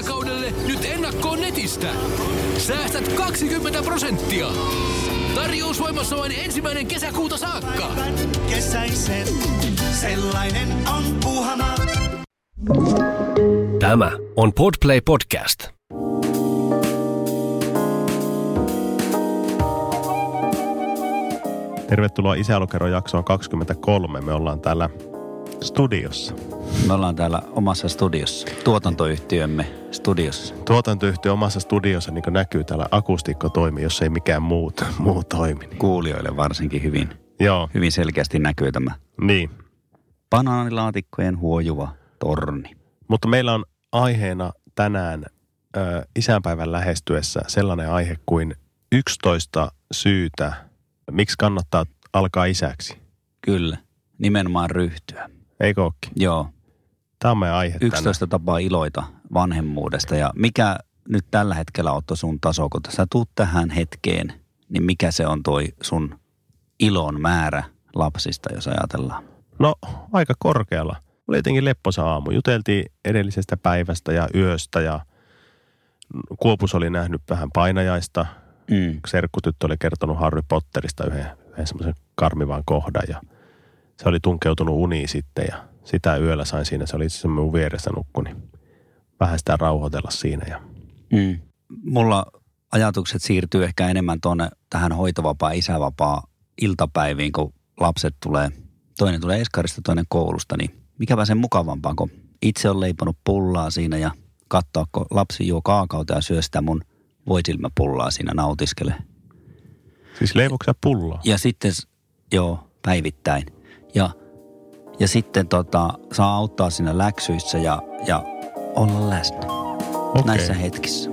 kesäkaudelle nyt ennakkoon netistä. Säästät 20 prosenttia. Tarjous voimassa vain ensimmäinen kesäkuuta saakka. Kesäisen, sellainen on puhana. Tämä on Podplay Podcast. Tervetuloa Isälukero jaksoon 23. Me ollaan täällä studiossa. Me ollaan täällä omassa studiossa, tuotantoyhtiömme studiossa. Tuotantoyhtiö omassa studiossa niin kuin näkyy täällä akustiikko toimii, jos ei mikään muu, muu toimi. Niin. Kuulijoille varsinkin hyvin, Joo, hyvin selkeästi näkyy tämä niin. banaanilaatikkojen huojuva torni. Mutta meillä on aiheena tänään ö, isänpäivän lähestyessä sellainen aihe kuin 11 syytä, miksi kannattaa alkaa isäksi. Kyllä, nimenomaan ryhtyä. Eikö ookin? Joo, Tämä on meidän aihe 11 tapaa iloita vanhemmuudesta ja mikä nyt tällä hetkellä Otto sun taso, kun sä tuut tähän hetkeen, niin mikä se on toi sun ilon määrä lapsista, jos ajatellaan? No, aika korkealla. Oli jotenkin lepposa aamu. Juteltiin edellisestä päivästä ja yöstä ja Kuopus oli nähnyt vähän painajaista. Mm. Serkkutyttö oli kertonut Harry Potterista yhden, yhden semmoisen karmivan kohdan ja se oli tunkeutunut uniin sitten ja sitä yöllä sain siinä. Se oli itse asiassa minun vieressä nukku, niin vähän sitä rauhoitella siinä ja Mm. Mulla ajatukset siirtyy ehkä enemmän tuonne tähän hoitovapaa, isävapaa iltapäiviin, kun lapset tulee, toinen tulee eskarista, toinen koulusta, niin mikäpä sen mukavampaa, kun itse on leiponut pullaa siinä ja katsoa, kun lapsi juo kaakauta ja syö sitä mun voisilmäpullaa siinä nautiskele. siis leivoksia pullaa. Ja sitten, joo, päivittäin. Ja, ja sitten tota, saa auttaa siinä läksyissä ja, ja olla läsnä Okei. näissä hetkissä.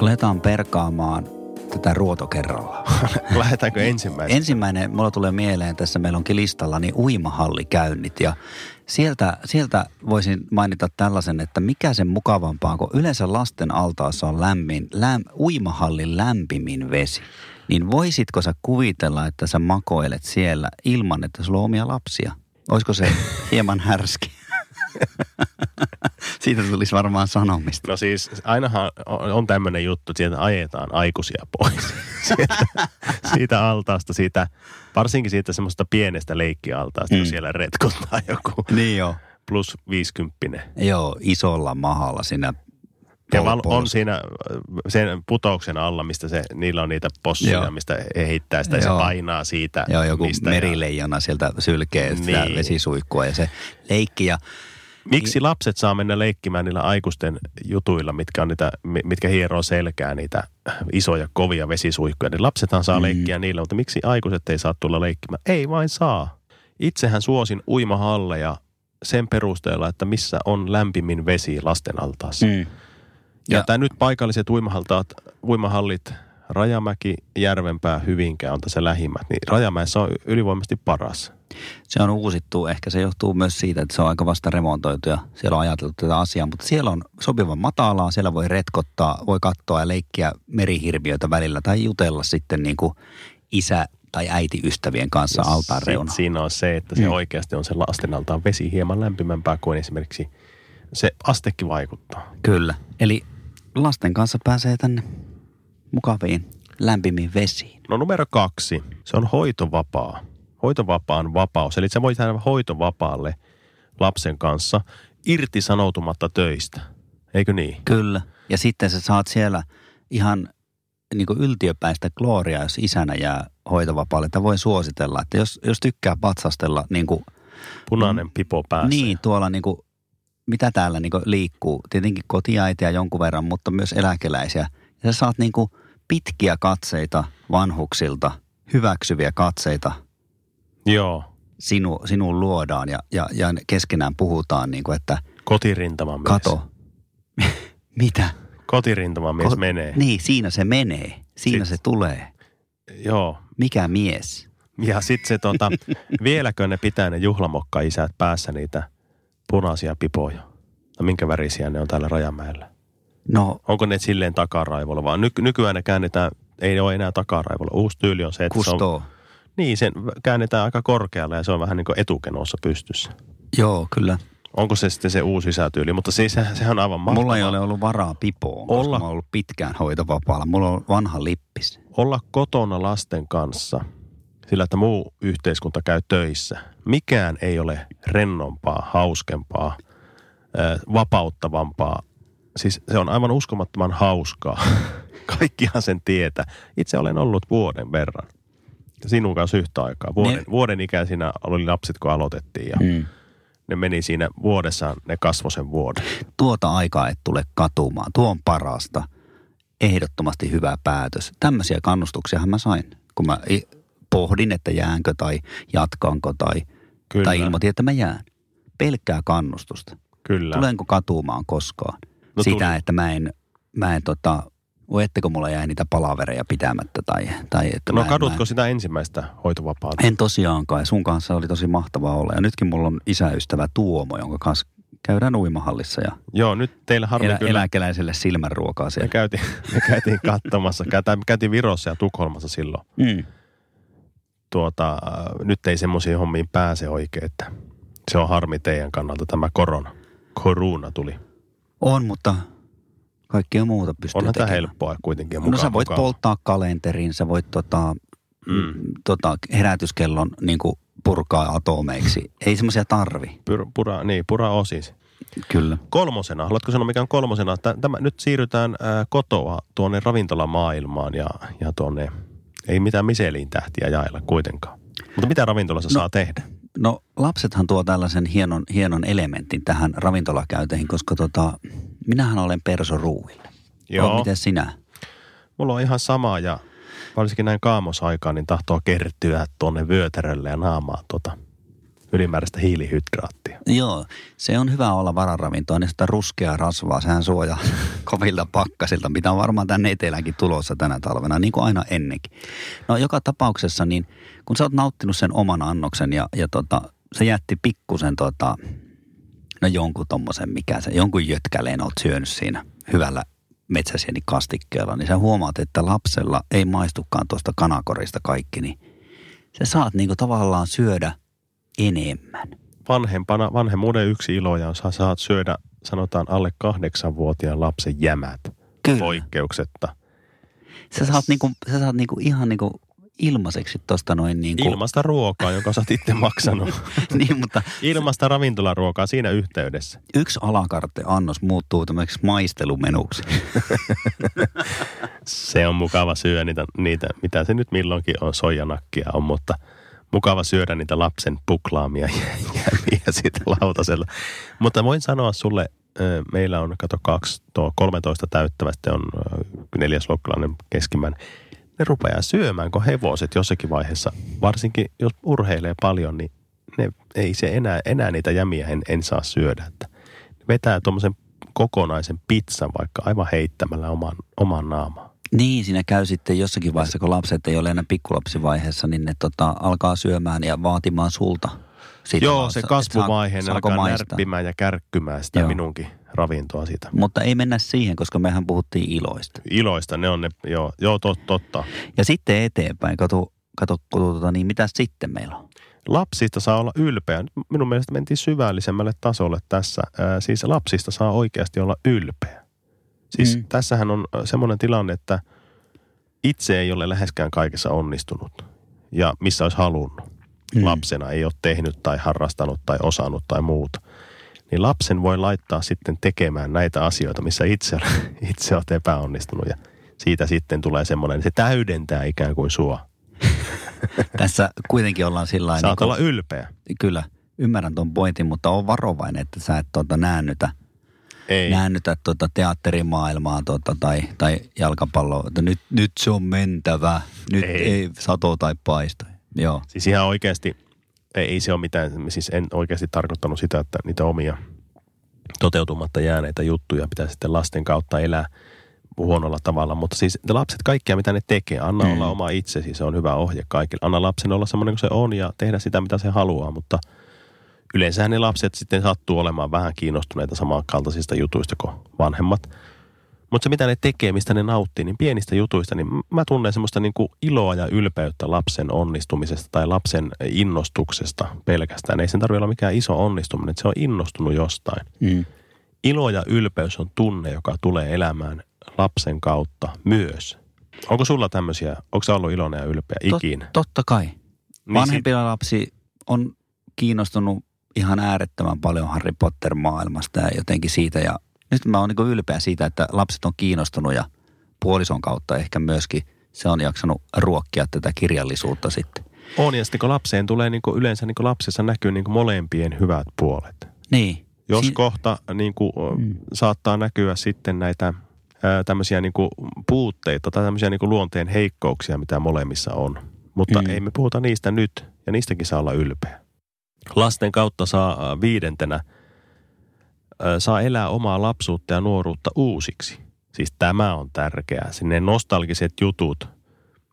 Aletaan perkaamaan tätä ruotokerralla. Lähdetäänkö ensimmäisenä? Ensimmäinen, mulla tulee mieleen, tässä meillä onkin listalla, niin uimahallikäynnit. Ja sieltä, sieltä voisin mainita tällaisen, että mikä sen mukavampaa, kun yleensä lasten altaassa on lämmin, läm, uimahallin lämpimin vesi. Niin voisitko sä kuvitella, että sä makoilet siellä ilman, että sulla on omia lapsia? Olisiko se hieman härski? Siitä tulisi varmaan sanomista. No siis ainahan on tämmöinen juttu, että sieltä ajetaan aikuisia pois. Sieltä, siitä altaasta, siitä, varsinkin siitä semmoista pienestä leikkialtaasta, mm. kun siellä retkottaa joku Niin joo. plus 50. Joo, isolla mahalla siinä Ja pol- val- on siinä äh, sen putouksen alla, mistä se, niillä on niitä possuja, Joo. Mistä he heittää sitä ja se painaa siitä. Joo, joku mistä merileijona sieltä sylkee sitä Niin. vesisuihkua ja se leikki. Ja Miksi lapset saa mennä leikkimään niillä aikuisten jutuilla, mitkä, on niitä, mi- mitkä hieroo selkää niitä isoja, kovia vesisuihkuja? Niin lapsethan saa mm. leikkiä niillä, mutta miksi aikuiset ei saa tulla leikkimään? Ei vain saa. Itsehän suosin uimahalleja sen perusteella, että missä on lämpimin vesi lasten altaassa. Mm. Ja, Ja- ja tämä nyt paikalliset uimahaltaat, uimahallit, Rajamäki, Järvenpää, Hyvinkää on tässä lähimmät, niin Rajamäessä on ylivoimaisesti paras. se on uusittu. Ehkä se johtuu myös siitä, että se on aika vasta remontoitu ja siellä on ajateltu tätä asiaa. Mutta siellä on sopivan matalaa, siellä voi retkottaa, voi katsoa ja leikkiä merihirviöitä välillä tai jutella sitten niin kuin isä tai äiti ystävien kanssa altaan Sitten reunaan. Siinä on se, että se Mm. oikeasti on se lasten altaan vesi hieman lämpimämpää kuin esimerkiksi se astekin vaikuttaa. Kyllä. Eli lasten kanssa pääsee tänne mukaviin lämpimiin vesiin. No numero kaksi, se on hoitovapaa. Hoitovapaan vapaus. Eli sä voit jäädä hoitovapaalle lapsen kanssa irtisanoutumatta töistä. Eikö niin? Kyllä. Ja sitten sä saat siellä ihan niin kuin yltiöpäistä gloriaa, jos isänä jää hoitovapaalle. Että voi suositella, että jos, jos tykkää patsastella niin kuin, Punainen pipo päässä. niin tuolla niin kuin, mitä täällä niin liikkuu. Tietenkin kotiäitiä jonkun verran, mutta myös eläkeläisiä. Ja sä saat niin pitkiä katseita vanhuksilta, hyväksyviä katseita Joo. sinu, sinuun luodaan ja, ja, ja keskenään puhutaan niin kuin, että Kotirintaman mies. kato, mitä? Kotirintaman mies Ko- menee. Niin, siinä se menee. Siinä Sit- se tulee. Joo. Mikä mies? Ja sitten se tota, vieläkö ne pitää ne juhlamokka-isät päässä niitä punaisia pipoja? No minkä värisiä ne on täällä Rajamäellä? No, Onko ne silleen takaraivolla, vaan ny- nykyään ne käännetään, ei ne ole enää takaraivolla. Uusi tyyli on se, että se on, kustoo. niin, sen käännetään aika korkealle ja se on vähän niin kuin etukenoossa pystyssä. Joo, kyllä. Onko se sitten se uusi sisätyyli? Mutta siis sehän, sehän on aivan mahtavaa. Mulla ei ole ollut varaa pipoon, koska Olla- mä oon ollut pitkään hoitovapaalla. Mulla on vanha lippis. Olla kotona lasten kanssa sillä, että muu yhteiskunta käy töissä. Mikään ei ole rennompaa, hauskempaa, vapauttavampaa. Siis se on aivan uskomattoman hauskaa. Kaikkihan sen tietää. Itse olen ollut vuoden verran. Sinun kanssa yhtä aikaa. Vuoden, Ne- vuoden ikäisinä oli lapset, kun aloitettiin. Ja Mm. ne meni siinä vuodessaan, ne kasvoi sen vuoden. Tuota aikaa et tule katumaan. Tuo on parasta. Ehdottomasti hyvä päätös. Tämmöisiä kannustuksiahan mä sain, kun mä pohdin, että jäänkö tai jatkanko tai, Kyllä. tai ilmoitin, että mä jään. Pelkkää kannustusta. Kyllä. Tulenko katumaan koskaan? No Sitä, tuli. että mä en, mä en tota, voi etteko mulla jäi niitä palavereja pitämättä tai, tai että No mä en, kadutko mä sitä ensimmäistä hoitovapaata? en, en tosiaankaan. Ja sun kanssa oli tosi mahtavaa olla. Ja nytkin mulla on isäystävä Tuomo, jonka kanssa käydään uimahallissa ja Joo, nyt teillä harmi elä, kyllä. eläkeläiselle silmänruokaa Me siellä. käytiin, me käytiin katsomassa, käytiin, me käytiin Virossa ja Tukholmassa silloin. Mm. Tuota, nyt ei semmoisiin hommiin pääse oikein, että se on harmi teidän kannalta tämä korona. Koruna tuli. On, mutta kaikkea muuta pystyy Onhan tämä tekemään. helppoa kuitenkin. No mukaan- sä voit mukavaa. polttaa kalenterin, sä voit tota, Mm. mm. tota, herätyskellon niin purkaa atomeiksi. Ei semmoisia tarvi. Pyr, pura, niin, pura osis. Kyllä. Kolmosena, haluatko sanoa mikä on kolmosena? Tä- Tämä, nyt siirrytään ää, kotoa tuonne ravintolamaailmaan ja, ja tuonne, ei mitään Michelin tähtiä jaella kuitenkaan. Mutta mitä ravintolassa no. saa tehdä? No lapsethan tuo tällaisen hienon, hienon elementin tähän ravintolakäyteihin, koska tota, minähän olen perso ruuille. Joo. Miten sinä? Mulla on ihan sama ja varsinkin näin kaamosaikaan, niin tahtoo kertyä tuonne vyötärölle ja naamaan tuota ylimääräistä hiilihydraattia. Joo, se on hyvä olla vararavintoa, niin sitä ruskeaa rasvaa, sehän suojaa kovilta pakkasilta, mitä on varmaan tänne eteläänkin tulossa tänä talvena, niin kuin aina ennenkin. No joka tapauksessa, niin kun sä oot nauttinut sen oman annoksen ja, ja tota, se jätti pikkusen tota, no jonkun tommosen, mikä se, jonkun jötkäleen oot syönyt siinä hyvällä metsäsieni kastikkeella, niin sä huomaat, että lapsella ei maistukaan tuosta kanakorista kaikki, niin sä saat niinku tavallaan syödä enemmän. Vanhempana, vanhemmuuden yksi iloja on, sä saat syödä sanotaan alle kahdeksanvuotiaan lapsen jämät Kyllä. poikkeuksetta. Sä saat, niinku, sä saat niinku ihan niinku ilmaiseksi tosta noin niinku... Ilmasta ruokaa, jonka sä oot itse maksanut. niin, mutta Ilmasta ravintolaruokaa siinä yhteydessä. yksi alakarte annos muuttuu tämmöiseksi maistelumenuksi. Se on mukava syödä niitä, niitä, mitä se nyt milloinkin on, soijanakkia on, mutta mukava syödä niitä lapsen puklaamia jäämiä siitä lautasella. Mutta voin sanoa sulle, meillä on, kato, kaksi, tuo 13 täyttävä, sitten on neljäsluokkalainen keskimmäinen. Ne rupeaa syömään, kun hevoset jossakin vaiheessa, varsinkin jos urheilee paljon, niin ne, ei se enää, enää niitä jämiä en, en saa syödä. Että vetää tuommoisen kokonaisen pizzan vaikka aivan heittämällä oman, oman naamaan. Niin, siinä käy sitten jossakin vaiheessa, kun lapset ei ole enää pikkulapsivaiheessa, niin ne tota, alkaa syömään ja vaatimaan sulta. Siitä Joo, vaan, se kasvuvaihe, ne alkaa närppimään ja kärkkymään sitä Joo. minunkin ravintoa siitä. Mutta ei mennä siihen, koska mehän puhuttiin iloista. Iloista ne on ne, joo, joo tot, totta. Ja sitten eteenpäin, kato, kato, kato tota, niin mitä sitten meillä on? Lapsista saa olla ylpeä. Minun mielestä mentiin syvällisemmälle tasolle tässä. Ää, siis lapsista saa oikeasti olla ylpeä. Siis mm. Tässähän on äh, semmoinen tilanne, että itse ei ole läheskään kaikessa onnistunut. Ja missä olisi halunnut. Mm. Lapsena ei ole tehnyt tai harrastanut tai osannut tai muuta. Niin lapsen voi laittaa sitten tekemään näitä asioita, missä itse, itse olet epäonnistunut. Ja siitä sitten tulee semmoinen, se täydentää ikään kuin sua. Tässä kuitenkin ollaan sillä Saat niin olla ylpeä. kyllä, ymmärrän tuon pointin, mutta on varovainen, että sä et tuota, näännytä, Ei. näännytä tuota teatterimaailmaa tuota, tai, tai jalkapalloa, että nyt, nyt se on mentävä, nyt Ei. ei, sato tai paista. Joo, Siis ihan oikeasti, ei, ei se ole mitään, siis en oikeasti tarkoittanut sitä, että niitä omia toteutumatta jääneitä juttuja pitää sitten lasten kautta elää huonolla tavalla. Mutta siis te lapset, kaikkia mitä ne tekee, anna. Mm. olla oma itsesi, se on hyvä ohje kaikille. Anna lapsen olla semmoinen kuin se on ja tehdä sitä, mitä se haluaa, mutta yleensähän ne lapset sitten sattuu olemaan vähän kiinnostuneita samankaltaisista jutuista kuin vanhemmat. Mutta se mitä ne tekee, mistä ne nauttii, niin pienistä jutuista, niin mä tunnen semmoista niin kuin iloa ja ylpeyttä lapsen onnistumisesta tai lapsen innostuksesta pelkästään. Ei sen tarvitse olla mikään iso onnistuminen, että se on innostunut jostain. Mm. Ilo ja ylpeys on tunne, joka tulee elämään lapsen kautta myös. Onko sulla tämmöisiä, onko sä ollut iloinen ja ylpeä ikinä? Tot, totta kai. Niin Vanhempi lapsi on kiinnostunut ihan äärettömän paljon Harry Potter-maailmasta ja jotenkin siitä. Ja nyt mä oon niin ylpeä siitä, että lapset on kiinnostunut ja puolison kautta ehkä myöskin se on jaksanut ruokkia tätä kirjallisuutta sitten. On, ja sitten kun lapseen tulee niin kuin yleensä niin kuin lapsessa näkyy niin kuin molempien hyvät puolet. Niin. Jos Si- kohta niin kuin, mm. saattaa näkyä sitten näitä ää, tämmöisiä niin kuin puutteita tai tämmöisiä niin kuin luonteen heikkouksia, mitä molemmissa on. Mutta Mm. mm. ei me puhuta niistä nyt, ja niistäkin saa olla ylpeä. Lasten kautta saa ää, viidentenä, ää, saa elää omaa lapsuutta ja nuoruutta uusiksi. Siis tämä on tärkeää. Sinne nostalgiset jutut,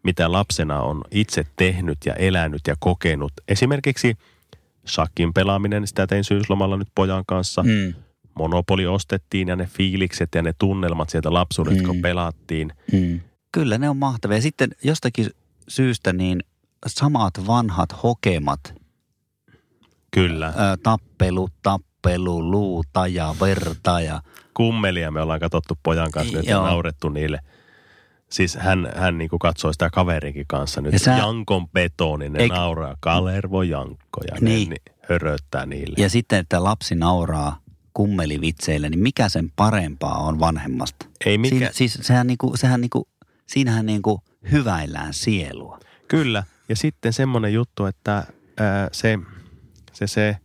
mitä lapsena on itse tehnyt ja elänyt ja kokenut. Esimerkiksi shakin pelaaminen, sitä tein syyslomalla nyt pojan kanssa. Mm. Monopoli ostettiin ja ne fiilikset ja ne tunnelmat sieltä lapsuudesta, mm. kun pelattiin. mm. Kyllä ne on mahtavia. Sitten jostakin syystä niin samat vanhat hokemat, Kyllä. ää, tappelu, tappelu, luuta ja verta ja Kummelia me ollaan katsottu pojan kanssa nyt ja Joo. naurettu niille. Siis hän, hän niin katsoi sitä kaverinkin kanssa nyt. Ja sä- Jankon betoni, ne Eik- nauraa. Kalervo Jankko ja Niin. ne ni- höröttää niille. Ja sitten, että lapsi nauraa kummelivitseille, niin mikä sen parempaa on vanhemmasta? Ei mikä, Siinä, siis sehän niinku, sehän niinku, siinähän niinku hyväillään sielua. Kyllä. Ja sitten semmoinen juttu, että ää, se, se, se,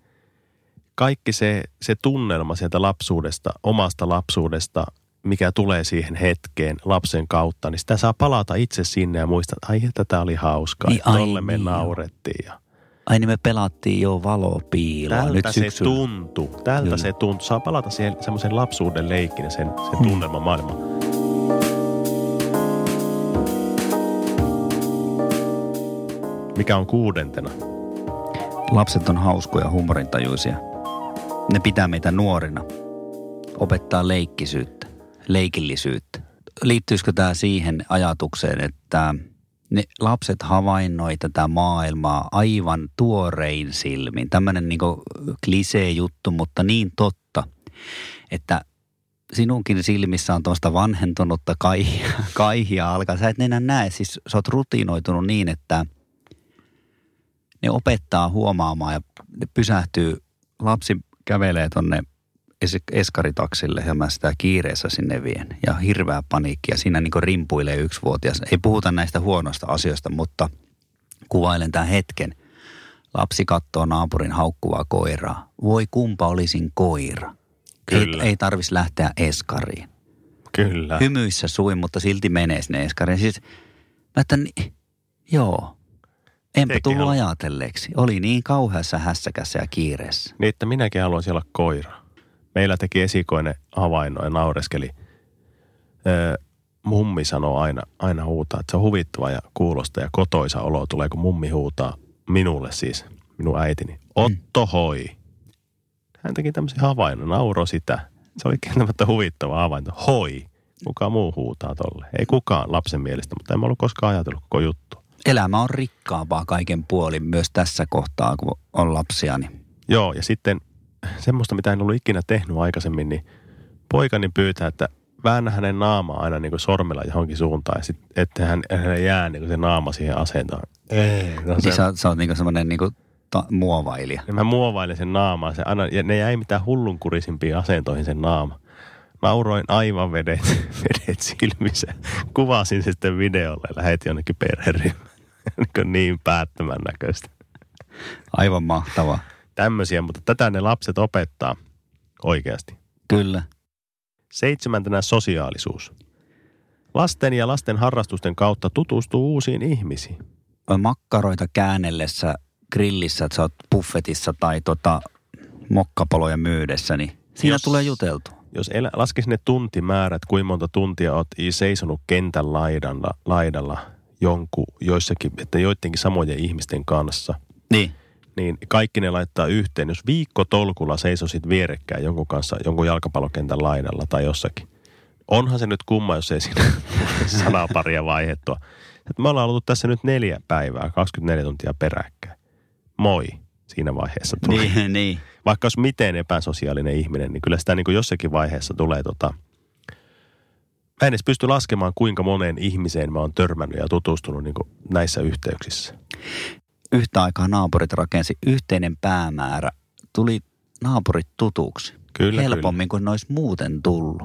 kaikki se, se tunnelma sieltä lapsuudesta, omasta lapsuudesta, mikä tulee siihen hetkeen lapsen kautta, niin sitä saa palata itse sinne ja muistaa, että ai että tämä oli hauskaa, Niin, ai tolle me niin, naurettiin. Ja Ai niin me pelattiin jo valopiiloa tältä nyt se syksyllä. tuntui, tältä Kyllä. se tuntui. Saa palata siihen semmoisen lapsuuden leikkin ja sen, sen Hmm. tunnelman maailmaan. Mikä on kuudentena? Lapset on hauskoja, huumorintajuisia. Ne pitää meitä nuorina. Opettaa leikkisyyttä, leikillisyyttä. Liittyisikö tämä siihen ajatukseen, että ne lapset havainnoi tätä maailmaa aivan tuorein silmin. Tämmöinen niin klisee-juttu, mutta niin totta, että sinunkin silmissä on tuosta vanhentunutta kaihia, kaihia alkaa. Sä et enää näe, siis sä oot rutinoitunut niin, että ne opettaa huomaamaan ja ne pysähtyy. Lapsi kävelee tonne es- eskaritaksille ja mä sitä kiireessä sinne vien. Ja hirveä paniikki ja siinä niin rimpuilee yksivuotias. Ei puhuta näistä huonoista asioista, mutta kuvailen tämän hetken. Lapsi katsoo naapurin haukkuvaa koiraa. Voi kumpa olisin koira. Ei, Kyllä. ei tarvis lähteä eskariin. Kyllä. Hymyissä suin, mutta silti menee sinne eskariin. Siis, mä että, joo, enpä Sekin tullut on. ajatelleeksi. Oli niin kauheassa hässäkässä ja kiireessä. Niin, että minäkin haluaisin olla koira. Meillä teki esikoinen havainno ja naureskeli. Öö, mummi sanoo aina, aina huutaa, että se on huvittava ja kuulosta ja kotoisa olo tulee, kun mummi huutaa minulle siis, minun äitini. Otto hoi. Hän teki tämmöisen havainnon, nauro sitä. Se oli kieltämättä huvittava havainto. Hoi. Kuka muu huutaa tolle? Ei kukaan lapsen mielestä, mutta en mä ollut koskaan ajatellut koko juttu. Elämä on rikkaampaa kaiken puolin myös tässä kohtaa, kun on lapsia. Niin. Joo, ja sitten semmoista, mitä en ollut ikinä tehnyt aikaisemmin, niin poikani pyytää, että väännä hänen naamaa aina niin kuin sormella johonkin suuntaan, ja että hän, hän jää niin kuin se naama siihen asentoon. Ei, no se, Siis sä, sä oot niinku semmoinen ta- muovailija. ja mä muovailin sen naamaa, se aina, ja ne jäi mitään hullunkurisimpiin asentoihin sen naama. Nauroin aivan vedet, vedet silmissä. Kuvasin sitten videolle ja lähetin jonnekin perheryhmään. niin, niin päättömän näköistä. Aivan mahtava. Tämmöisiä, mutta tätä ne lapset opettaa oikeasti. Kyllä. Seitsemäntenä sosiaalisuus. Lasten ja lasten harrastusten kautta tutustuu uusiin ihmisiin. Makkaroita käännellessä grillissä, että sä oot buffetissa tai tota mokkapaloja myydessä, niin siinä Jos- tulee juteltu. Jos elä, laskisi ne tuntimäärät, kuinka monta tuntia oot seisonut kentän laidalla, laidalla jonkun, joissakin, että joidenkin samojen ihmisten kanssa, Niin. niin kaikki ne laittaa yhteen. Jos viikko tolkulla seisosit vierekkäin jonkun kanssa, jonkun jalkapallokentän laidalla tai jossakin, onhan se nyt kumma, jos ei siinä sanaparia vaihettua. Me ollaan ollut tässä nyt neljä päivää, 24 tuntia peräkkäin. Moi siinä vaiheessa tulee. Niin, niin. Vaikka olisi miten epäsosiaalinen ihminen, niin kyllä sitä niin kuin jossakin vaiheessa tulee tota... Mä en edes pysty laskemaan, kuinka moneen ihmiseen mä oon törmännyt ja tutustunut niin näissä yhteyksissä. Yhtä aikaa naapurit rakensi yhteinen päämäärä. Tuli naapurit tutuksi. Kyllä, Helpommin kuin ne olisi muuten tullut.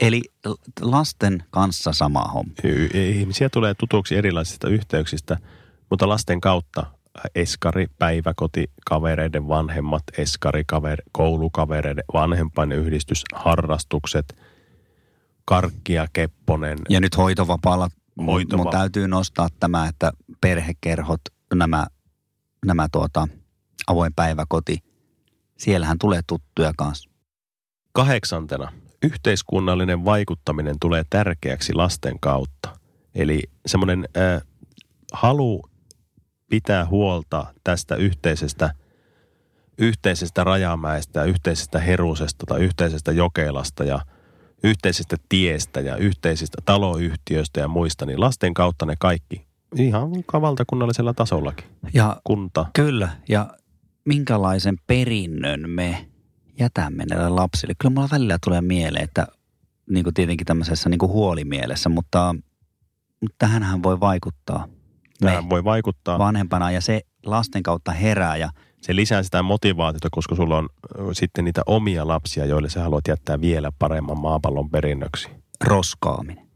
Eli lasten kanssa sama homma. Ihmisiä tulee tutuksi erilaisista yhteyksistä, mutta lasten kautta eskari, päiväkoti, kavereiden vanhemmat, eskari, kaver, koulukavereiden vanhempainyhdistys, harrastukset, Karkkia, Kepponen. Ja nyt hoitovapaalla Hoitova- mun täytyy nostaa tämä, että perhekerhot, nämä, nämä tuota, avoin päiväkoti, siellähän tulee tuttuja kanssa. Kahdeksantena, yhteiskunnallinen vaikuttaminen tulee tärkeäksi lasten kautta. Eli semmoinen äh, halu pitää huolta tästä yhteisestä, yhteisestä rajamäestä, yhteisestä herusesta tai yhteisestä jokelasta ja yhteisestä tiestä ja yhteisistä taloyhtiöistä ja muista, niin lasten kautta ne kaikki ihan valtakunnallisella tasollakin. Ja Kunta. Kyllä, ja minkälaisen perinnön me jätämme näille lapsille. Kyllä mulla välillä tulee mieleen, että niin kuin tietenkin tämmöisessä niin kuin huolimielessä, mutta, mutta tähänhän voi vaikuttaa Tähän voi vaikuttaa. vanhempana ja se lasten kautta herää ja se lisää sitä motivaatiota, koska sulla on sitten niitä omia lapsia, joille sä haluat jättää vielä paremman maapallon perinnöksi. roskaaminen,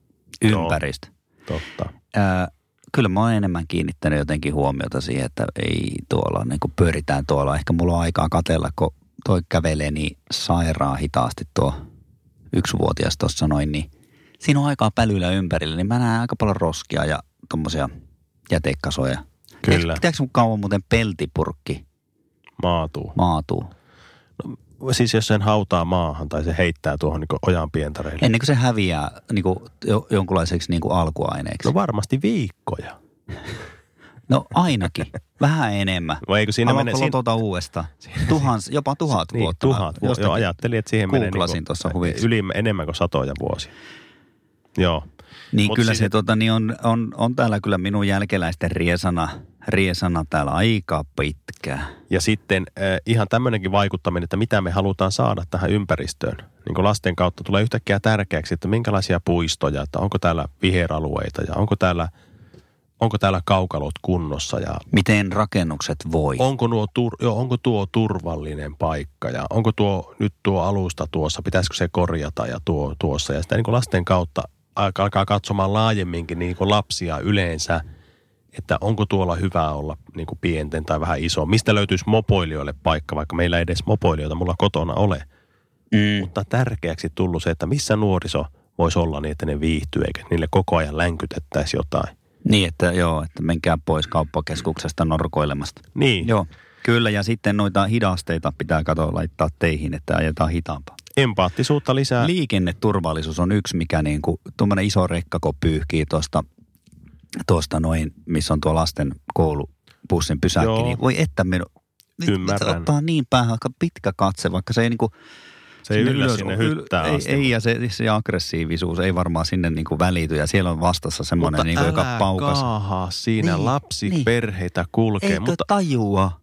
Joo. ympäristö. Totta. Ää, kyllä mä oon enemmän kiinnittänyt jotenkin huomiota siihen, että ei tuolla, niin kuin pyöritään tuolla. Ehkä mulla on aikaa katella, kun toi kävelee niin sairaan hitaasti tuo yksivuotias tuossa noin, niin siinä on aikaa pälyillä ympärillä, niin mä näen aika paljon roskia ja tommosia jätekasoja. Kyllä. Tiedätkö, tiedätkö kauan muuten peltipurkki Maatuu. maatuu? Siis jos sen hautaa maahan tai se heittää tuohon niin ojan pientareille. Ennen kuin se häviää niin kuin, jo, jonkunlaiseksi niin kuin alkuaineeksi. No varmasti viikkoja. No ainakin. Vähän enemmän. Vai eikö siinä Haluatko mene... Siinä, lotota uudestaan? Tuhans, jopa tuhat niin, vuotta. tuhat vuotta. Joo, ajattelin, että siihen menee googlasin tuossa huviksi. yli, enemmän kuin satoja vuosia. Joo. Niin Mut kyllä siis- se tota, niin on, on, on, täällä kyllä minun jälkeläisten riesana, riesana täällä aika pitkä. Ja sitten äh, ihan tämmöinenkin vaikuttaminen, että mitä me halutaan saada tähän ympäristöön. Niin kuin lasten kautta tulee yhtäkkiä tärkeäksi, että minkälaisia puistoja, että onko täällä viheralueita ja onko täällä, onko täällä kaukalot kunnossa ja Miten rakennukset voi? onko, nuo tur, joo, onko tuo turvallinen paikka ja onko tuo nyt tuo alusta tuossa, pitäisikö se korjata ja tuo tuossa. Ja sitä niin kuin lasten kautta alkaa alkaa katsomaan laajemminkin niin kuin lapsia yleensä, että onko tuolla hyvä olla niin kuin pienten tai vähän iso. Mistä löytyisi mopoilijoille paikka, vaikka meillä ei edes mopoilijoita mulla kotona ole. Mm. Mutta tärkeäksi tullut se, että missä nuoriso voisi olla niin, että ne viihtyy, eikä niille koko ajan länkytettäisi jotain. Niin, että joo, että menkää pois kauppakeskuksesta norkoilemasta. Niin, Joo, kyllä. Ja sitten noita hidasteita pitää katsoa laittaa teihin, että ajetaan hitaampaa. empaattisuutta lisää. Liikenneturvallisuus on yksi, mikä niin kuin, tuommoinen iso rekka, kun pyyhkii tuosta, tuosta noin, missä on tuo lasten koulupussin pysäkki, Joo. niin voi että minun, Ymmärrän. ottaa niin päähän aika pitkä katse, vaikka se ei niinku, se ei yllä sinne hyttää ei, asti. ei, ja se, se aggressiivisuus ei varmaan sinne niinku välity, ja siellä on vastassa semmoinen, Mutta niinku, joka paukas. kaahaa siinä Niin, lapsi niin. perheitä kulkee. Eikö mutta tajua?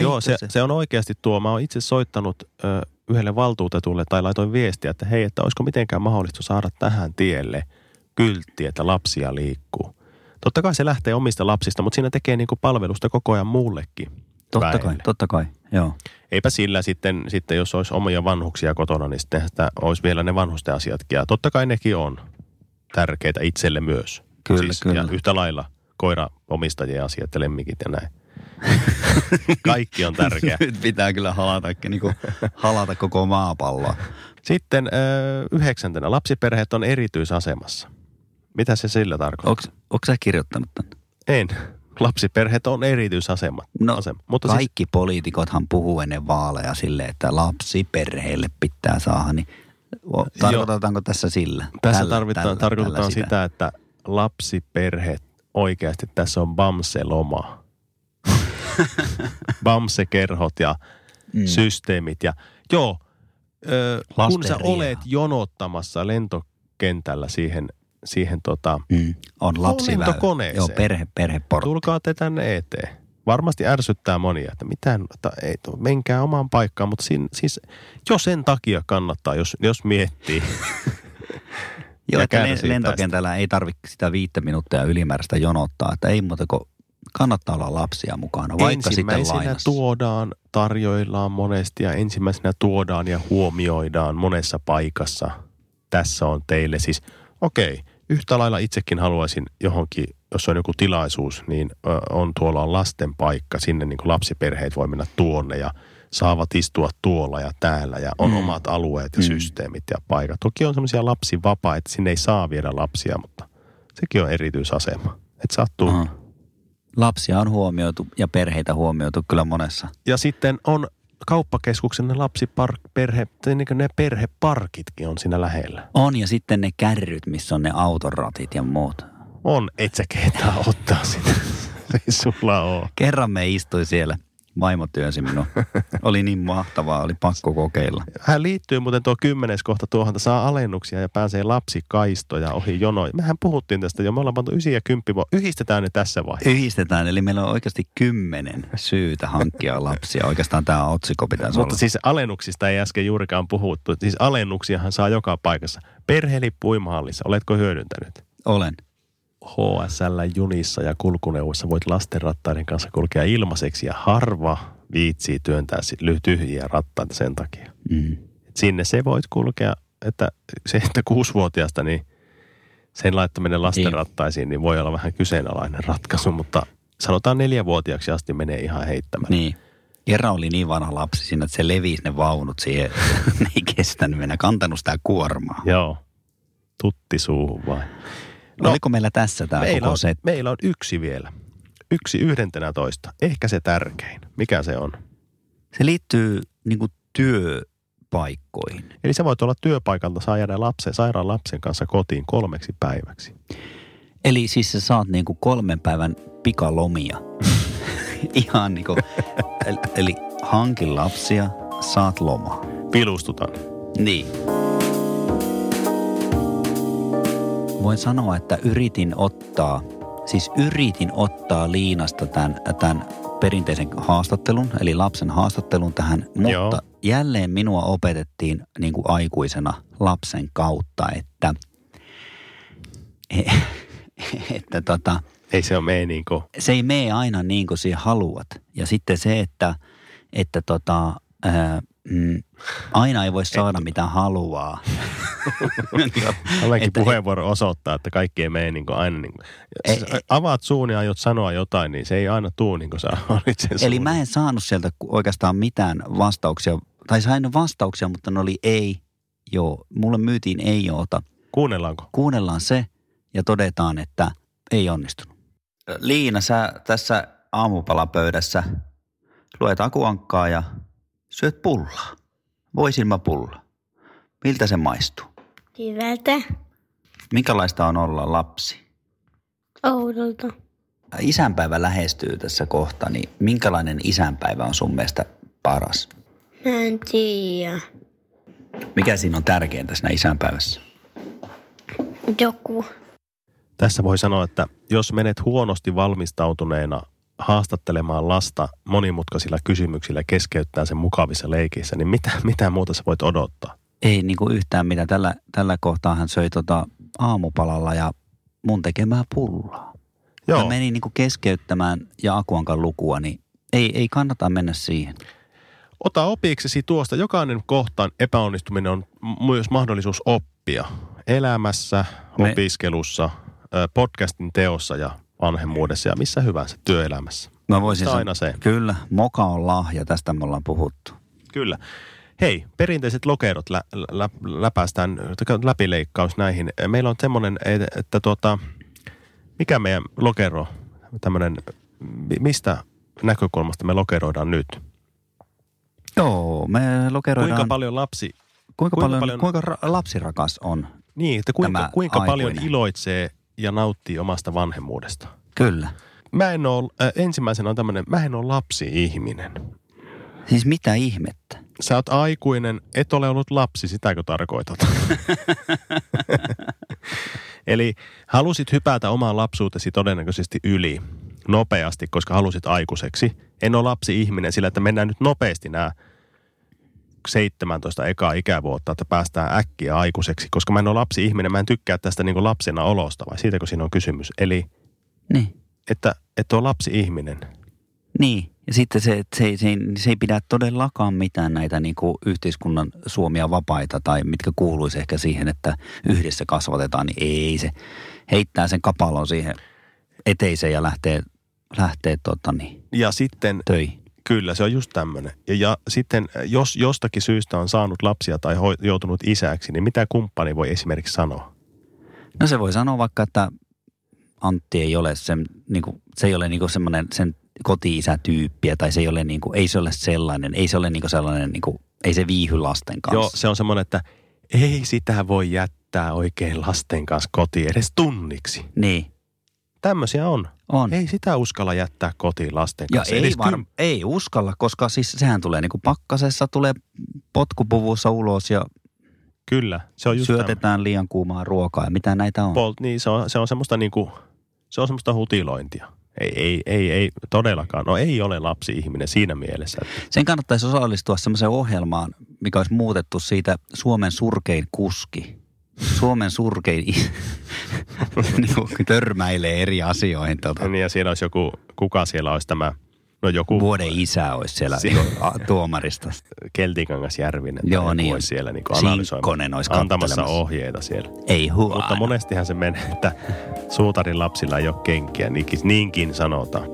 joo, Eikö se, se on oikeasti tuo. Mä oon itse soittanut ö, yhdelle valtuutetulle tai laitoin viestiä, että hei, että olisiko mitenkään mahdollista saada tähän tielle kyltti, että lapsia liikkuu. Totta kai se lähtee omista lapsista, mutta siinä tekee niinku palvelusta koko ajan muullekin. Totta väelle. kai, totta kai, joo. Eipä sillä sitten, sitten, jos olisi omia vanhuksia kotona, niin sitten sitä olisi vielä ne vanhusten asiatkin. Ja totta kai nekin on tärkeitä itselle myös. Kyllä, kyllä. Ja yhtä lailla koira omistajien asiat ja lemmikit ja näin. Kaikki on tärkeä. Nyt pitää kyllä halata, niin kuin, halata koko maapalloa. Sitten ö, yhdeksäntenä, lapsiperheet on erityisasemassa. Mitä se sillä tarkoittaa? Onko sä kirjoittanut tämän? En. Lapsiperheet on erityisasema. No, asema. Mutta siis, Kaikki siis... poliitikothan puhuu ennen vaaleja silleen, että lapsi perheelle pitää saada, niin tarkoitetaanko tässä sillä? tässä Tällä- tarvitaan, tällä- tarkoitetaan tällä sitä, että lapsiperheet oikeasti tässä on Bamse-loma. Bamse-kerhot ja mm. systeemit. Ja joo, ö, kun sä olet jonottamassa lento, lentokentällä siihen, siihen tota, Mm. On lentokoneeseen. Joo, perhe, perheportti. tulkaa te tänne eteen. Varmasti ärsyttää monia, että mitä, että ei, menkää omaan paikkaan, mutta siinä, siis jo sen takia kannattaa, jos, jos miettii. Joo, että lentokentällä ei tarvitse sitä viittä minuuttia ylimääräistä jonottaa, että ei muuta kuin kannattaa olla lapsia mukana, vaikka sitten lainassa. tuodaan, tarjoillaan monesti ja ensimmäisenä tuodaan ja huomioidaan monessa paikassa. Tässä on teille siis, okei, yhtä lailla itsekin haluaisin johonkin, jos on joku tilaisuus, niin on tuolla on lasten paikka. Sinne niin kuin lapsiperheet voi mennä tuonne ja saavat istua tuolla ja täällä ja on Mm. omat alueet ja Mm. systeemit ja paikat. Toki on semmoisia lapsivapaita, että sinne ei saa viedä lapsia, mutta sekin on erityisasema. Että sattuu Aha. Lapsia on huomioitu ja perheitä huomioitu kyllä monessa. Ja sitten on kauppakeskuksen ne lapsipark, perhe, niin ne perheparkitkin on siinä lähellä. On ja sitten ne kärryt, missä on ne autoratit ja muut. On, et sä kehtaa ottaa sitä. Ei sulla oo. Kerran me istui siellä. Vaimo työnsi minua. Oli niin mahtavaa, oli pakko kokeilla. Hän liittyy muuten tuo kymmenes kohta tuohon, että saa alennuksia ja pääsee lapsikaistoja ohi jonoja. Mehän puhuttiin tästä jo, me ollaan pantu 9 ja 10 vuotta. Yhdistetään ne tässä vaiheessa. Yhdistetään, eli meillä on oikeasti kymmenen syytä hankkia lapsia. Oikeastaan tämä otsikko pitäisi Mutta olla. siis alennuksista ei äsken juurikaan puhuttu. Siis alennuksiahan saa joka paikassa. Perhelippu uimahallissa, oletko hyödyntänyt? Olen. HSL junissa ja kulkuneuvoissa voit lastenrattaiden kanssa kulkea ilmaiseksi ja harva viitsii työntää tyhjiä rattaita sen takia. Mm. Et sinne se voit kulkea, että se, että kuusivuotiaasta, niin sen laittaminen lastenrattaisiin, niin voi olla vähän kyseenalainen ratkaisu, mutta sanotaan neljävuotiaaksi asti menee ihan heittämään. Niin. Kerran oli niin vanha lapsi siinä, että se levisi ne vaunut siihen. ne ei kestänyt mennä, kantanut sitä kuormaa. Joo. Tutti suuhun vai? No, Oliko meillä tässä tämä meillä, koko on, set? meillä on yksi vielä. Yksi yhdentenä toista. Ehkä se tärkein. Mikä se on? Se liittyy niin kuin työpaikkoihin. Eli sä voit olla työpaikalta, saa jäädä lapsen, sairaan lapsen kanssa kotiin kolmeksi päiväksi. Eli siis sä saat niin kuin kolmen päivän pikalomia. Ihan niin kuin, eli, eli hankin lapsia, saat lomaa. Pilustutan. Niin. Voin sanoa, että yritin ottaa, siis yritin ottaa Liinasta tämän, tämän perinteisen haastattelun, eli lapsen haastattelun tähän, mutta Joo. jälleen minua opetettiin niin kuin aikuisena lapsen kautta, että, että tota, Ei se ole mene niin kuin, se ei mene aina niin kuin sinä haluat. Ja sitten se, että, että tota, ää, mm, aina ei voi saada mitä haluaa. Että- puheenvuoro osoittaa, että kaikki ei mene niin kuin aina niin kuin, Ei- avaat suun ja aiot sanoa jotain, niin se ei aina tuu niin kuin sä olit sen Eli suun. mä en saanut sieltä oikeastaan mitään vastauksia. Tai sain vastauksia, mutta ne oli ei, joo. Mulle myytiin ei, joo, ota. Kuunnellaanko? Kuunnellaan se ja todetaan, että ei onnistunut. Liina, sä tässä aamupalapöydässä luet akuankkaa ja syöt pullaa. Voisilmapulla. Miltä se maistuu? Hyvältä. Minkälaista on olla lapsi? Oudolta. Isänpäivä lähestyy tässä kohta, niin minkälainen isänpäivä on sun mielestä paras? Mä en tiedä. Mikä siinä on tärkeintä siinä isänpäivässä? Joku. Tässä voi sanoa, että jos menet huonosti valmistautuneena haastattelemaan lasta monimutkaisilla kysymyksillä keskeyttää sen mukavissa leikissä, niin mitä, mitä muuta sä voit odottaa? Ei niin kuin yhtään mitä. Tällä, tällä kohtaa hän söi tota aamupalalla ja mun tekemää pullaa. Joo, Mä menin niin kuin keskeyttämään ja Akuankan lukua, niin ei, ei kannata mennä siihen. ota opiksesi tuosta. Jokainen kohtaan epäonnistuminen on myös mahdollisuus oppia elämässä, Me- opiskelussa, podcastin teossa ja vanhemmuudessa ja missä hyvänsä työelämässä. Mä voisin aina se. Kyllä, moka on lahja, tästä me ollaan puhuttu. Kyllä. Hei, perinteiset lokerot lä, lä, läpäistään, läpileikkaus näihin. Meillä on semmoinen, että, että tuota, mikä meidän lokero, tämmöinen, mi- mistä näkökulmasta me lokeroidaan nyt? Joo, me lokeroidaan. Kuinka paljon lapsi, kuinka, kuinka paljon, paljon- kuinka ra- lapsirakas on? niin, että kuinka, kuinka paljon iloitsee ja nauttii omasta vanhemmuudesta? Kyllä. Mä en ole, äh, ensimmäisenä on tämmöinen, mä en ole lapsi-ihminen. Siis mitä ihmettä? sä oot aikuinen, et ole ollut lapsi, sitäkö tarkoitat? Eli halusit hypätä omaan lapsuutesi todennäköisesti yli nopeasti, koska halusit aikuiseksi. En ole lapsi-ihminen sillä, että mennään nyt nopeasti nämä 17 ekaa ikävuotta, että päästään äkkiä aikuiseksi, koska mä en ole lapsi-ihminen, mä en tykkää tästä niin lapsena olosta, vai siitäkö siinä on kysymys? Eli, Niin. että et ole lapsi-ihminen. Niin, ja sitten se, että se, ei- se, ei- se ei pidä todellakaan mitään näitä niin kuin yhteiskunnan suomia vapaita tai mitkä kuuluisi ehkä siihen, että yhdessä kasvatetaan, niin ei se heittää sen kapalon siihen eteiseen ja lähtee, lähtee tota niin, Ja sitten töihin. Kyllä, se on just tämmöinen. Ja, ja sitten, jos jostakin syystä on saanut lapsia tai ho, joutunut isäksi, niin mitä kumppani voi esimerkiksi sanoa? No se voi sanoa vaikka, että Antti ei ole sen, niin kuin, se ei ole niin semmoinen sen koti-isätyyppiä tai se ei ole niin kuin, ei se ole sellainen, ei se ole niin sellainen, niin kuin, ei se viihy lasten kanssa. Joo, se on semmoinen, että ei sitä voi jättää oikein lasten kanssa kotiin edes tunniksi. Niin, Tämmöisiä on. on. Ei sitä uskalla jättää kotiin lasten Ja kanssa. ei, edes var, kym- ei uskalla, koska siis sehän tulee niin kuin pakkasessa, tulee potkupuvussa ulos ja Kyllä, se on just syötetään liian kuumaa ruokaa ja mitä näitä on. Polt, niin se on, se on semmoista niinku, se on semmoista hutilointia. Ei, ei, ei, ei todellakaan. No ei ole lapsi-ihminen siinä mielessä. Että Sen kannattaisi osallistua semmoiseen ohjelmaan, mikä olisi muutettu siitä Suomen surkein kuski. Suomen surkein niin törmäilee eri asioihin. Tota. Niin ja siellä olisi joku, kuka siellä olisi tämä, no joku Vuoden isä olisi siellä Si- tuomarista. Keltikangas Järvinen. Joo, niin. Olisi siellä niin Sinkkonen olisi antamassa ohjeita siellä. Ei huono. Mutta monestihan se menee, että suutarin lapsilla ei ole kenkiä, niinkin, niinkin sanotaan.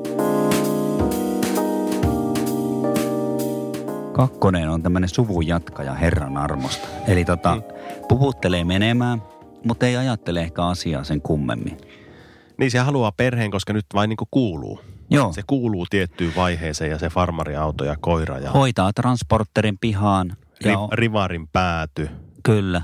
Kakkonen on tämmöinen suvun jatkaja Herran armosta. Eli tota, Mm. Puvuttelee menemään, mutta ei ajattele ehkä asiaa sen kummemmin. Niin se haluaa perheen, koska nyt vain niin kuuluu. Joo, Se kuuluu tiettyyn vaiheeseen ja se farmariauto ja koira ja hoitaa transporterin pihaan. ri, Ja rivarin pääty. kyllä.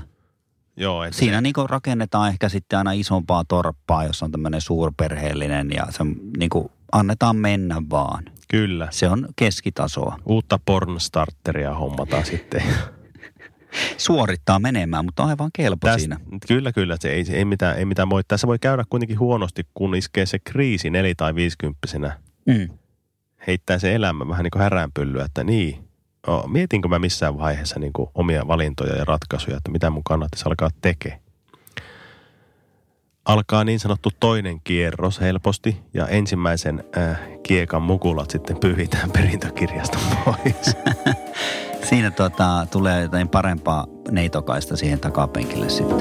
Joo, että Siinä se, niinku rakennetaan ehkä sitten aina isompaa torppaa, jos on tämmöinen suurperheellinen ja se niinku annetaan mennä vaan. kyllä. Se on keskitasoa. Uutta pornstarteria hommataan sitten. Suorittaa menemään, mutta on aivan kelpo Tästä, siinä. Kyllä, kyllä. Se ei, se ei, mitään, ei mitään voi. Tässä voi käydä kuitenkin huonosti, kun iskee se kriisi neli- tai viisikymppisenä. Mm. Heittää se elämä vähän niin kuin häränpyllyä, että niin. O, mietinkö mä missään vaiheessa niin kuin omia valintoja ja ratkaisuja, että mitä mun kannattaisi alkaa tekemään. Alkaa niin sanottu toinen kierros helposti ja ensimmäisen äh, kiekan mukulat sitten pyyhitään perintökirjasta pois. Siinä tota, tulee jotain parempaa neitokaista siihen takapenkille sitten.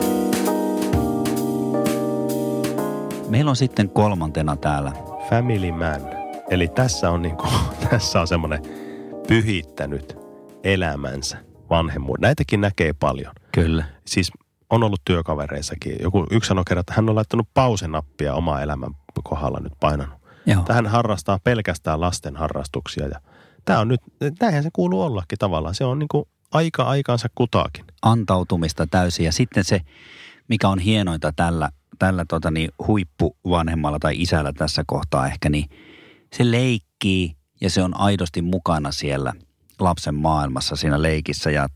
Meillä on sitten kolmantena täällä. Family man. Eli tässä on, niinku, tässä on semmoinen pyhittänyt elämänsä vanhemmuuden. Näitäkin näkee paljon. Kyllä. Siis on ollut työkavereissakin. Joku yksi sanoi kerran, että hän on laittanut pausenappia oma elämän kohdalla nyt painanut. Joo. Että hän harrastaa pelkästään lasten harrastuksia. Ja tämä on nyt, näinhän se kuuluu ollakin tavallaan. Se on niinku aika aikaansa kutaakin. antautumista täysin. Ja sitten se, mikä on hienointa tällä, tällä tota niin, huippuvanhemmalla tai isällä tässä kohtaa ehkä, niin se leikkii ja se on aidosti mukana siellä lapsen maailmassa siinä leikissä. Ja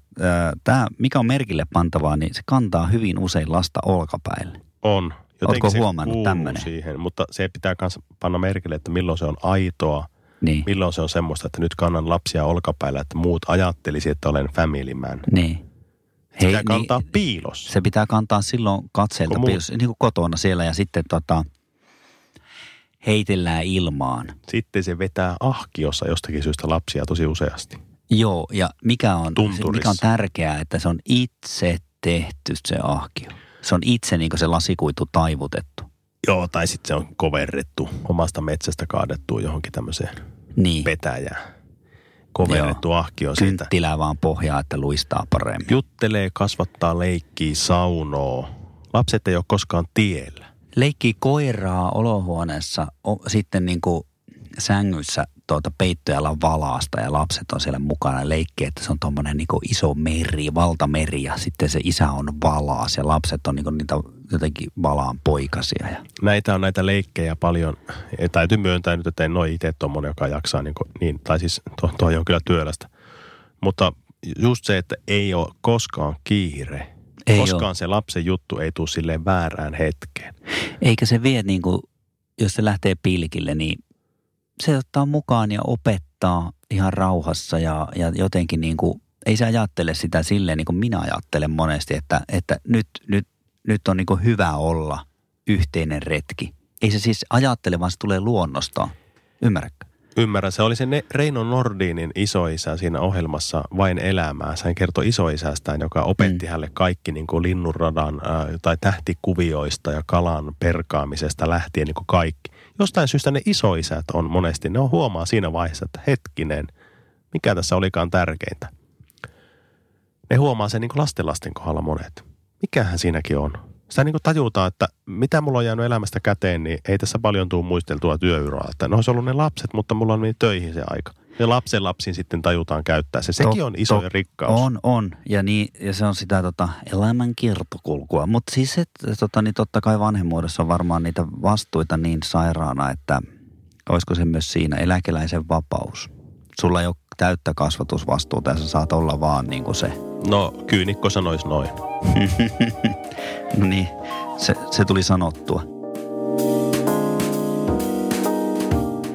tämä, mikä on merkille pantavaa, niin se kantaa hyvin usein lasta olkapäille. On. Ootko se huomannut kuuluu tämmönen? siihen, mutta se pitää myös panna merkille, että milloin se on aitoa, Niin, milloin se on semmoista, että nyt kannan lapsia olkapäillä, että muut ajattelisi, että olen family man. niin. Se pitää Hei, kantaa niin, piilossa. se pitää kantaa silloin katseelta, Kun piilossa, niin kuin kotona siellä ja sitten tota, heitellään ilmaan. Sitten se vetää ahkiossa jostakin syystä lapsia tosi useasti. Joo, ja mikä on, Tunturissa. mikä on tärkeää, että se on itse tehty se ahkio. Se on itse niin se lasikuitu taivutettu. Joo, tai sitten se on koverrettu, omasta metsästä kaadettu johonkin tämmöiseen Niin, petäjään. Koverrettu ahkio siitä. kynttilää vaan pohjaa, että luistaa paremmin. Juttelee, kasvattaa, leikkii, saunoo. Lapset ei ole koskaan tiellä. Leikkii koiraa olohuoneessa o, sitten niin kuin sängyssä tuota peittojalla valaasta ja lapset on siellä mukana ja leikkii, että se on tuommoinen niin iso meri, valtameri ja sitten se isä on valaas ja lapset on niin kuin niitä jotenkin valaan poikasia. Ja, Näitä on näitä leikkejä paljon. Ja täytyy myöntää nyt, että en ole itse tuommoinen, joka jaksaa niin, kuin, niin tai siis tuo, tuo on kyllä työlästä. Mutta just se, että ei ole koskaan kiire. Ei koskaan oo. se lapsen juttu ei tule silleen väärään hetkeen. Eikä se vie niin kuin, jos se lähtee pilkille, niin se ottaa mukaan ja opettaa ihan rauhassa ja, ja jotenkin niin kuin, ei se ajattele sitä silleen niin kuin minä ajattelen monesti, että, että nyt, nyt, nyt on niin kuin hyvä olla yhteinen retki. Ei se siis ajattele, vaan se tulee luonnostaan. Ymmärrätkö? Ymmärrän, se oli se ne- Reino Nordinin isoisä siinä ohjelmassa Vain elämää. Hän kertoi isoisästään, joka opetti mm. hänelle kaikki niin kuin linnunradan ää, tai tähtikuvioista ja kalan perkaamisesta lähtien niin kuin kaikki. Jostain syystä ne isoisät on monesti, ne on huomaa siinä vaiheessa, että hetkinen, mikä tässä olikaan tärkeintä. Ne huomaa sen niin kuin lastenlasten kohdalla monet. Mikähän siinäkin on? Sitä niin kuin tajutaan, että mitä mulla on jäänyt elämästä käteen, niin ei tässä paljon tule muisteltua työuraa. Että no on ollut ne lapset, mutta mulla on meni töihin se aika. Ja lapsen lapsin sitten tajutaan käyttää se. Sekin To- on iso to- rikkaus. On, on. Ja, niin, ja se on sitä tota, elämän kiertokulkua. Mutta siis et, tota, niin totta kai vanhemmuudessa on varmaan niitä vastuita niin sairaana, että olisiko se myös siinä eläkeläisen vapaus. Sulla ei ole täyttä kasvatusvastuuta ja sä saat olla vaan niin kuin se. No kyynikko sanoisi noin. No niin, se, se tuli sanottua.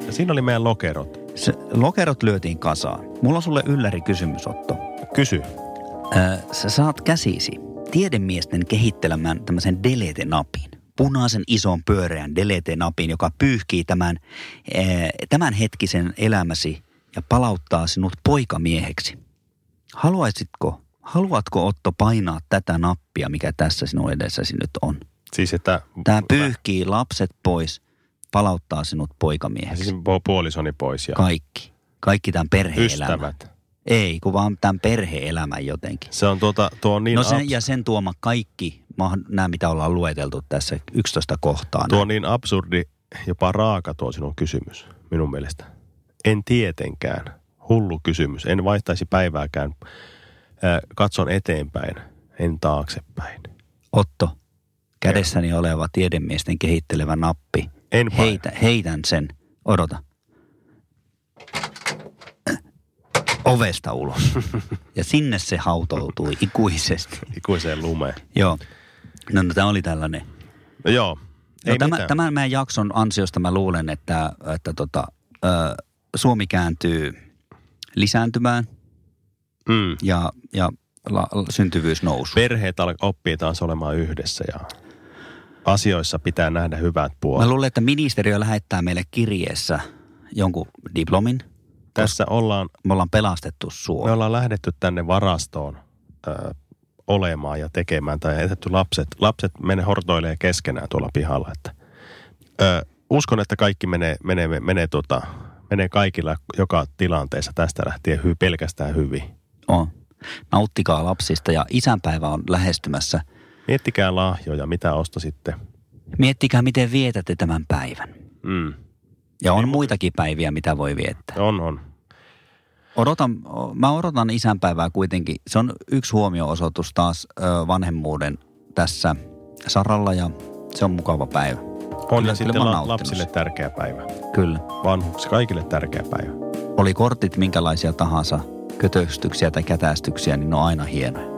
Ja siinä oli meidän lokerot. Se, lokerot lyötiin kasaan. Mulla on sulle ylläri kysymys, Otto. Kysy. Ö, sä saat käsisi tiedemiesten kehittelemään tämmöisen delete-napin. Punaisen ison pyöreän delete-napin, joka pyyhkii tämän, tämän hetkisen elämäsi ja palauttaa sinut poikamieheksi. Haluaisitko, haluatko Otto painaa tätä nappia, mikä tässä sinun edessäsi nyt on? Siis että... Tämä pyyhkii lapset pois, palauttaa sinut poikamieheksi. Siis puolisoni pois ja Kaikki. Kaikki tämän perhe-elämän. ystävät. Ei, kun vaan tämän perhe-elämän jotenkin. Se on tuota, tuo on niin no sen, abs- ja sen tuoma kaikki, nämä mitä ollaan lueteltu tässä 11 kohtaa. Tuo Tuo... on niin absurdi, jopa raaka tuo sinun kysymys, minun mielestä. En tietenkään. Hullu kysymys. En vaihtaisi päivääkään. Katson eteenpäin, en taaksepäin. Otto, kädessäni oleva tiedemiesten kehittelevä nappi. En paina. Heitä, heitän sen. Odota. Ovesta ulos. ja sinne se hautoutui ikuisesti. Ikuiseen lumeen. Joo. No, no tämä oli tällainen. No joo, No, ei tämä, mitään. tämän meidän jakson ansiosta mä luulen, että, että tota, ö, Suomi kääntyy lisääntymään Mm. ja, ja la, syntyvyys nousu. Perheet oppii taas olemaan yhdessä ja asioissa pitää nähdä hyvät puolet. Mä luulen, että ministeriö lähettää meille kirjeessä jonkun diplomin. Tässä ollaan, Me ollaan pelastettu Suomi. me ollaan lähdetty tänne varastoon ö, olemaan ja tekemään tai jätetty lapset. Lapset menee hortoilee keskenään tuolla pihalla. Että, ö, uskon, että kaikki menee, menee, menee, tota, menee kaikilla joka tilanteessa tästä lähtien hy, pelkästään hyvin. On. Nauttikaa lapsista ja isänpäivä on lähestymässä. Miettikää lahjoja, mitä ostasitte. Miettikää, miten vietätte tämän päivän. Mm. Ja on muitakin päiviä, mitä voi viettää. On, on. Odotan, mä odotan isänpäivää kuitenkin. Se on yksi huomio-osoitus taas vanhemmuuden tässä saralla ja se on mukava päivä. On Kyllä- ja sitten la, lapsille tärkeä päivä. Kyllä. Vanhuksi, kaikille tärkeä päivä. Oli kortit minkälaisia tahansa, kötöstyksiä tai kätästyksiä, niin ne on aina hienoja.